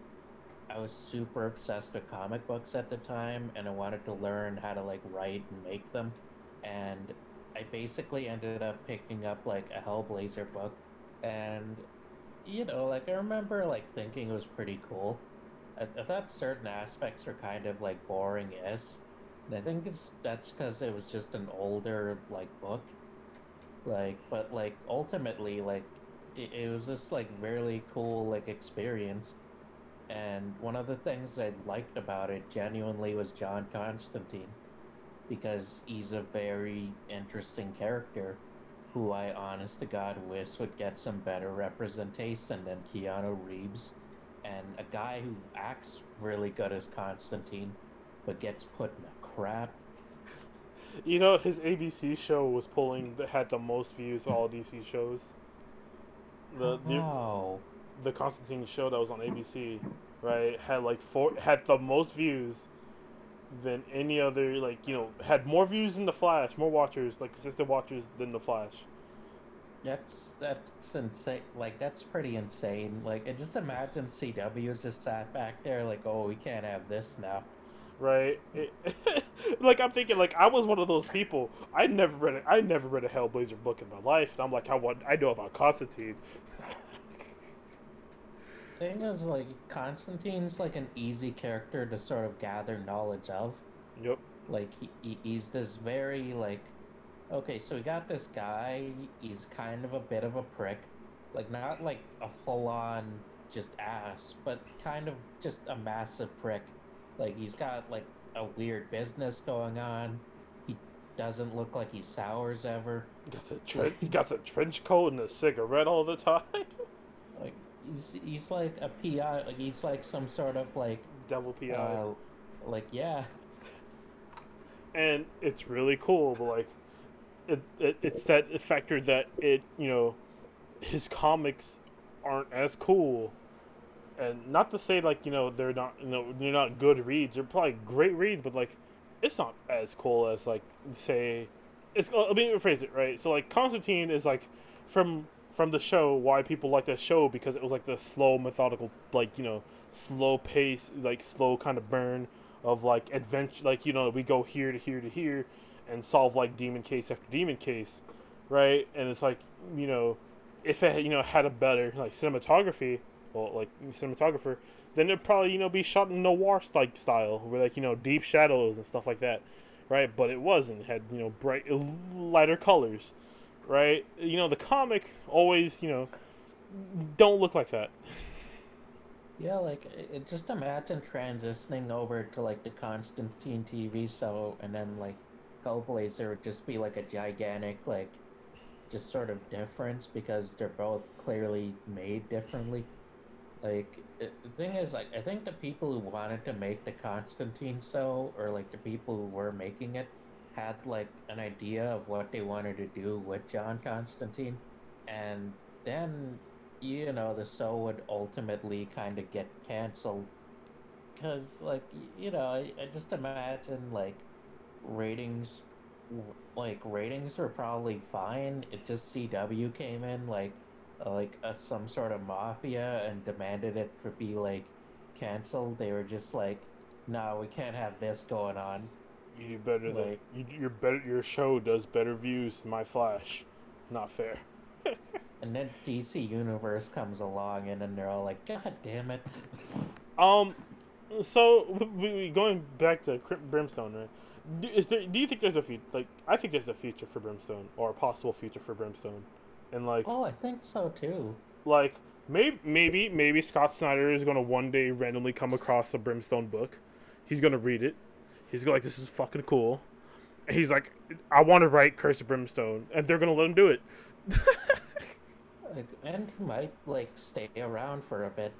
I was super obsessed with comic books at the time and I wanted to learn how to like write and make them. And I basically ended up picking up like a Hellblazer book and you know, like I remember like thinking it was pretty cool. I, thought certain aspects were kind of like boring yes. And I think it's that's because it was just an older like book. Like but like ultimately like it, it was just like really cool like experience and one of the things I liked about it genuinely was John Constantine, because he's a very interesting character who I honest to God wish would get some better representation than Keanu Reeves, and a guy who acts really good as Constantine, but gets put in the crap. You know, his ABC show was pulling that had the most views of all DC shows. The, the oh the Constantine show that was on ABC, right, had like four had the most views than any other like you know had more views than the Flash, more watchers like consistent watchers than the Flash. That's that's insane. Like that's pretty insane. Like, I just imagine CW just sat back there like, oh, we can't have this now. Right. It, *laughs* like I'm thinking, like I was one of those people. I never read it. I never read a Hellblazer book in my life, and I'm like, I want. I know about Constantine *laughs* thing is, like, Constantine's like an easy character to sort of gather knowledge of. Yep. Like, he, he's this very, like, okay, so we got this guy, he's kind of a bit of a prick. Like, not like a full on just ass, but kind of just a massive prick. Like, he's got, like, a weird business going on. He doesn't look like he sours ever. He got the tre- he *laughs* got a trench coat and a cigarette all the time. *laughs* like, he's he's like a PI, like he's like some sort of like devil PI. Uh, like yeah. And it's really cool, but like, it, it it's that factor that it you know, his comics aren't as cool, and not to say like you know they're not you know they're not good reads. They're probably great reads, but like, it's not as cool as like say, it's uh, let me rephrase it right. So like Constantine is like from from the show why people like that show because it was like the slow methodical like you know slow pace like slow kind of burn of like adventure like you know we go here to here to here and solve like demon case after demon case right and it's like you know if it you know had a better like cinematography well like cinematographer then it'd probably you know be shot in noir like style where like you know deep shadows and stuff like that right but it wasn't it had you know bright uh, lighter colors right? You know, the comic always, you know, don't look like that. Yeah, like it, just imagine transitioning over to like the Constantine TV show, and then like Hellblazer would just be like a gigantic like just sort of difference because they're both clearly made differently. Like uh, the thing is, like I think the people who wanted to make the Constantine show, or like the people who were making it, had like an idea of what they wanted to do with John Constantine, and then you know the show would ultimately kind of get canceled because like you know I, I just imagine like ratings like ratings were probably fine it just cw came in like uh, like a, some sort of mafia and demanded it to be like canceled they were just like no we can't have this going on you do better like, than you, your better. Your show does better views than my Flash. Not fair. *laughs* and then DC Universe comes along, and then they're all like, "God damn it!" Um, so we, we going back to Brimstone, right? Is there? Do you think there's a future? Like, I think there's a future for Brimstone, or a possible future for Brimstone, and like. Oh, I think so too. Like, maybe, maybe, maybe Scott Snyder is gonna one day randomly come across a Brimstone book. He's gonna read it He's like, this is fucking cool. And he's like, I want to write Curse of Brimstone, and they're gonna let him do it. *laughs* Like, and he might like stay around for a bit.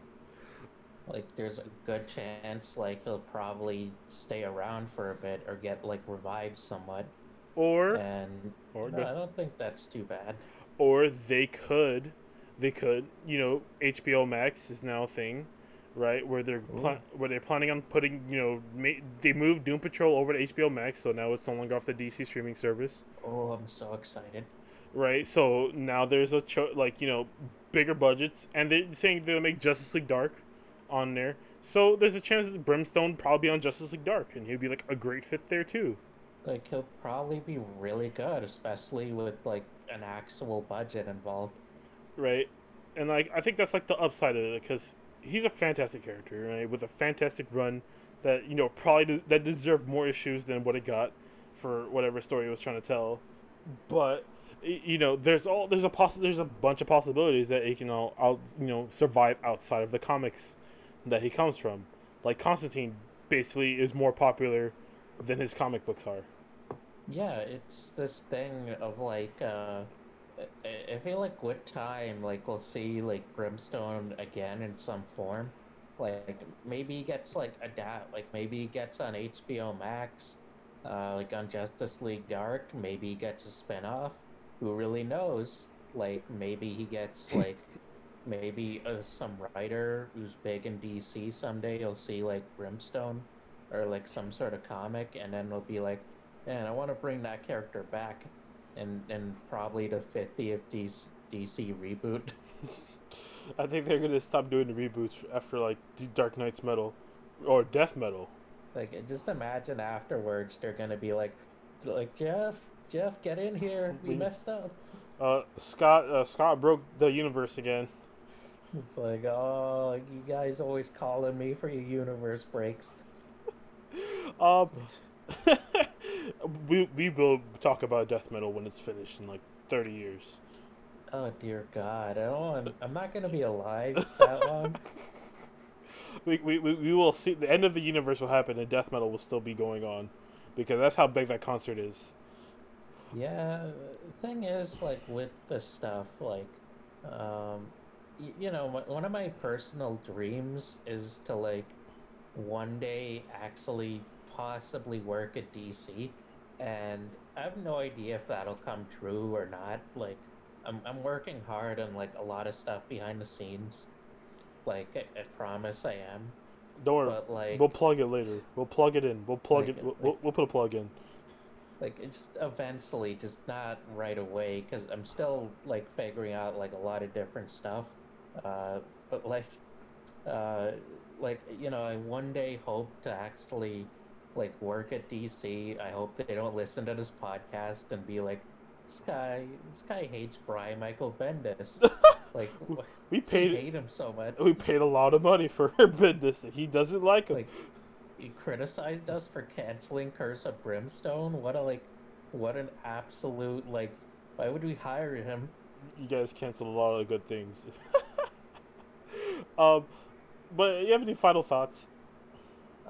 Like, there's a good chance like he'll probably stay around for a bit or get like revived somewhat. Or And or no, I don't think that's too bad. or they could they could you know HBO Max is now a thing right where they're pla- where they're planning on putting you know ma- they moved Doom Patrol over to HBO Max so now it's no longer off the DC streaming service Oh, I'm so excited. right so now there's a cho- like you know bigger budgets and they're saying they'll make Justice League Dark on there so there's a chance that Brimstone probably on Justice League Dark and he'd be like a great fit there too Like, he'll probably be really good, especially with like an actual budget involved. right? And like I think that's like the upside of it because he's a fantastic character, right? With a fantastic run that you know probably de- that deserved more issues than what it got for whatever story it was trying to tell. But you know, there's all there's a poss- there's a bunch of possibilities that he can all out you know survive outside of the comics that he comes from. Like Constantine basically is more popular than his comic books are. Yeah, it's this thing of like, uh, I, feel like with time, like we'll see like Brimstone again in some form. Like maybe he gets like adapt, like maybe he gets on HBO Max, uh, like on Justice League Dark. Maybe he gets a spin-off. Who really knows? Like maybe he gets *laughs* like maybe uh, some writer who's big in DC someday. You'll see like Brimstone or like some sort of comic, and then it'll be like, man, I want to bring that character back, and and probably the 50th DC, DC reboot. *laughs* I think they're gonna stop doing the reboots after like Dark Nights Metal or Death Metal. Like, just imagine afterwards they're gonna be like, like Jeff, Jeff, get in here, we We- messed up. Uh, Scott uh, Scott broke the universe again. It's like, oh, you guys always calling me for your universe breaks. *laughs* Um, *laughs* we we will talk about Death Metal when it's finished in like thirty years. Oh dear God, I don't want. I'm not gonna be alive *laughs* that long. We, we, we will see the end of the universe will happen and Death Metal will still be going on because that's how big that concert is. Yeah, the thing is, like with this stuff, like, um, you know, one of my personal dreams is to like one day actually possibly work at DC, and I have no idea if that'll come true or not. Like, I'm I'm working hard on like a lot of stuff behind the scenes. Like, I, I promise I am, Don't worry, but like. we'll plug it later. We'll plug it in. We'll plug Like- it. We'll, like- we'll, we'll put a plug in. like it's eventually just not right away because i'm still like figuring out like a lot of different stuff uh but like uh like you know i one day hope to actually like work at dc i hope they don't listen to this podcast and be like this guy this guy hates brian michael bendis *laughs* like We paid hate him so much we paid a lot of money for *laughs* Bendis. business. He doesn't like him. like he criticized us for canceling Curse of Brimstone. What a like, what an absolute like. Why would we hire him? you guys canceled a lot of good things. *laughs* um, but you have any final thoughts?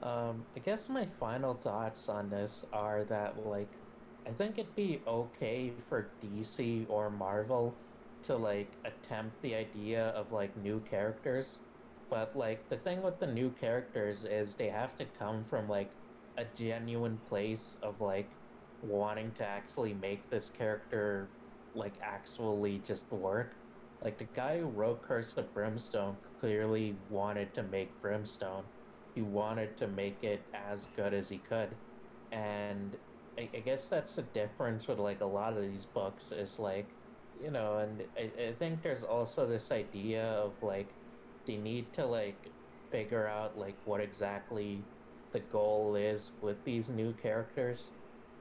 Um, I guess my final thoughts on this are that like, I think it'd be okay for DC or Marvel to like attempt the idea of like new characters, but like the thing with the new characters is they have to come from like a genuine place of like wanting to actually make this character like actually just work. Like the guy who wrote Curse of Brimstone clearly wanted to make Brimstone. He wanted to make it as good as he could. And I, I guess that's the difference with like a lot of these books is like, you know, and I, I think there's also this idea of like they need to like figure out like what exactly the goal is with these new characters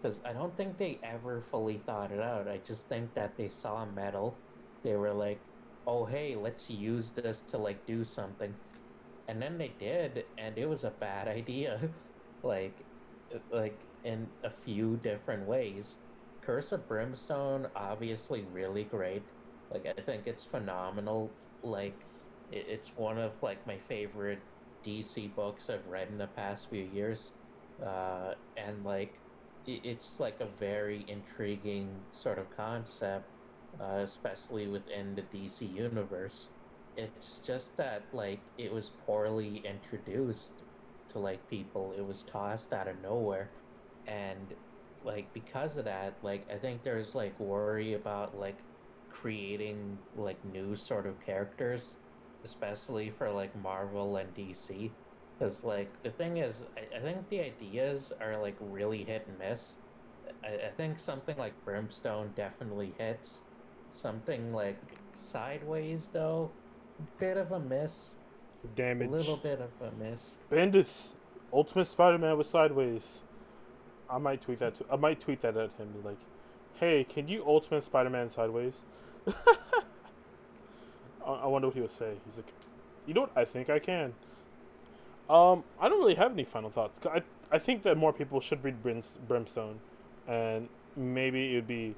because I don't think they ever fully thought it out. I just think that they saw metal, they were like, "Oh hey, let's use this to like do something," and then they did, and it was a bad idea, *laughs* like, like in a few different ways. Curse of Brimstone, obviously really great. Like I think it's phenomenal. Like it, it's one of like my favorite DC books I've read in the past few years, uh, and like it, it's like a very intriguing sort of concept. Uh, especially within the DC universe. It's just that like it was poorly introduced to like people. It was tossed out of nowhere, and like because of that, like I think there's like worry about like creating like new sort of characters, especially for like Marvel and DC. Because like the thing is, I, I think the ideas are like really hit and miss. I, I think something like Brimstone definitely hits. Something like Sideways though, bit of a miss. Damage. A little bit of a miss. Bendis, Ultimate Spider-Man with sideways. I might tweet that. To, I might tweet that at him. Be like, "Hey, can you Ultimate Spider-Man sideways?" *laughs* I, I wonder what he would say. He's like, "You know what? I think I can." Um, I don't really have any final thoughts. I I think that more people should read Brims- Brimstone, and maybe it would be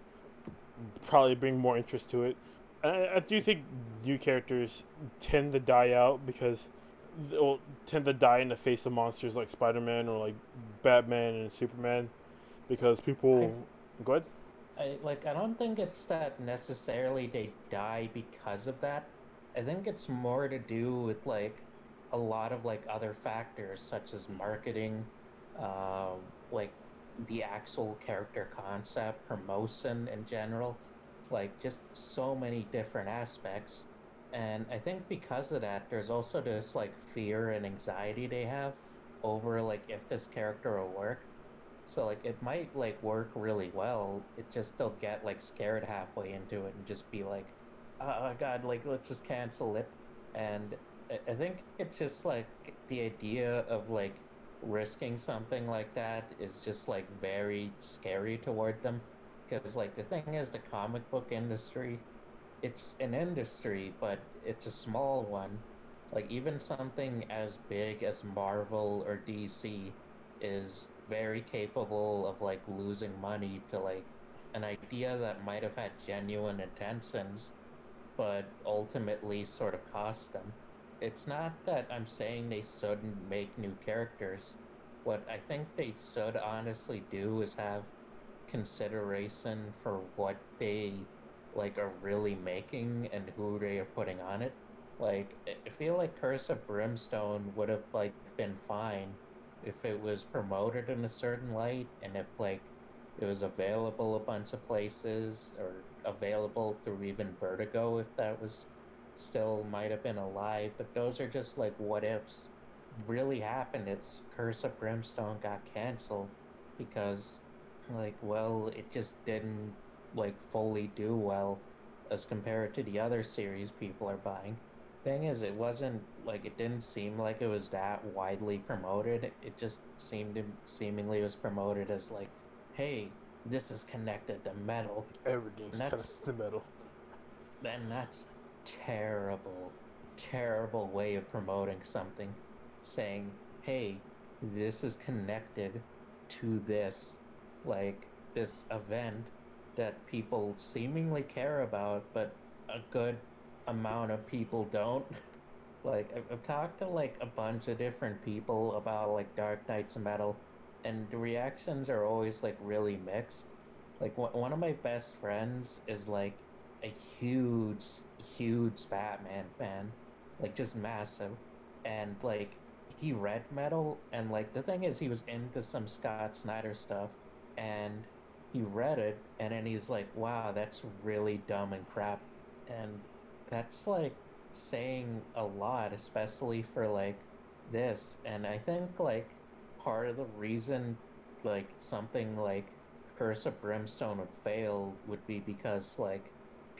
probably bring more interest to it. I, I do think new characters tend to die out because they'll tend to die in the face of monsters like Spider Man or like Batman and Superman because people. Go ahead. I like I don't think it's that necessarily they die because of that. I think it's more to do with like a lot of like other factors such as marketing, um, like the actual character concept, promotion in general, like just so many different aspects. And I think because of that, there's also this like fear and anxiety they have over like if this character will work. So like it might like work really well. It just they'll get like scared halfway into it and just be like, oh god, like let's just cancel it. And I think it's just like the idea of like risking something like that is just like very scary toward them. Because like the thing is, the comic book industry, it's an industry, but it's a small one. Like even something as big as Marvel or DC is very capable of like losing money to like an idea that might have had genuine intentions, but ultimately sort of cost them. It's not that I'm saying they shouldn't make new characters. What I think they should honestly do is have consideration for what they like are really making and who they are putting on it. Like I feel like Curse of Brimstone would have like been fine if it was promoted in a certain light and if like it was available a bunch of places or available through even Vertigo if that was still might have been alive. But those are just like what ifs. Really happened. It's Curse of Brimstone got canceled because like well it just didn't like fully do well as compared to the other series people are buying. Thing is, it wasn't like it didn't seem like it was that widely promoted. It just seemed to seemingly was promoted as like, hey, this is connected to metal, Everything's and kind of that's the metal. and that's terrible, terrible way of promoting something, saying, hey, this is connected to this, like this event that people seemingly care about, but a good amount of people don't. *laughs* Like I've, I've talked to like a bunch of different people about like Dark Nights metal, and the reactions are always like really mixed. Like one one of my best friends is like a huge, huge Batman fan, like just massive, and like he read metal, and like the thing is he was into some Scott Snyder stuff, and he read it, and then he's like, "Wow, that's really dumb and crap," and that's like saying a lot, especially for like this. And I think like part of the reason like something like Curse of Brimstone would fail would be because like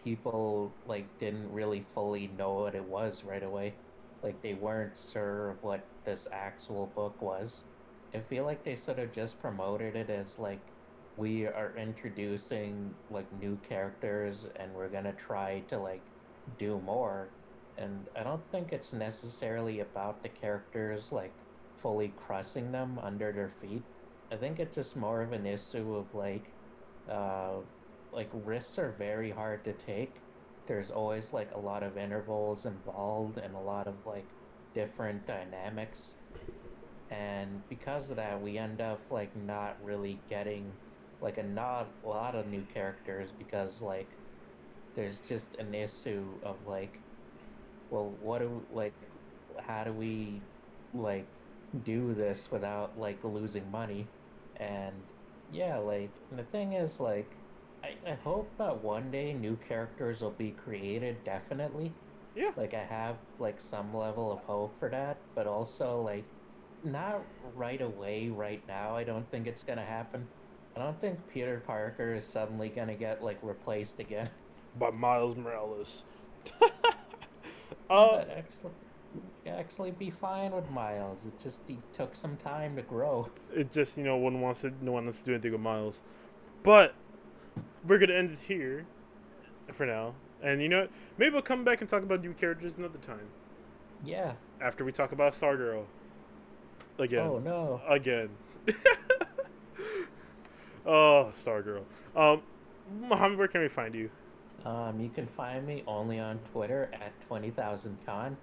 people like didn't really fully know what it was right away. Like they weren't sure what this actual book was. I feel like they sort of just promoted it as like we are introducing like new characters and we're gonna try to like do more and I don't think it's necessarily about the characters like fully crushing them under their feet. I think it's just more of an issue of like, uh, like risks are very hard to take. There's always like a lot of intervals involved and a lot of like different dynamics, and because of that, we end up like not really getting like a not a lot of new characters because like there's just an issue of like, well, what do like, how do we like do this without like losing money? And yeah, like the thing is like, I, I hope that one day new characters will be created. Definitely, Yeah. like I have like some level of hope for that, but also like not right away, right now. I don't think it's gonna happen. I don't think Peter Parker is suddenly gonna get like replaced again. *laughs* By Miles Morales. *laughs* uh, actually actually be fine with Miles. It just he took some time to grow. it just you know one wants to no one wants to do anything with Miles, but we're gonna end it here for now. And you know what? Maybe we'll come back and talk about new characters another time Yeah. after we talk about Stargirl again. Oh no. again. *laughs* oh, Stargirl. Um, Mohammed, where can we find you? Um, you can find me only on Twitter at twenty thousand con.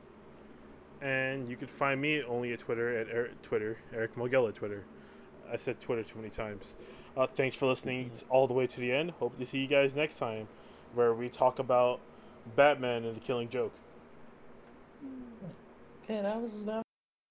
And you can find me only at Twitter at Eric, Twitter Eric Mogel at Twitter. I said Twitter too many times. Uh, thanks for listening all the way to the end. Hope to see you guys next time, where we talk about Batman and the Killing Joke. Okay, that was that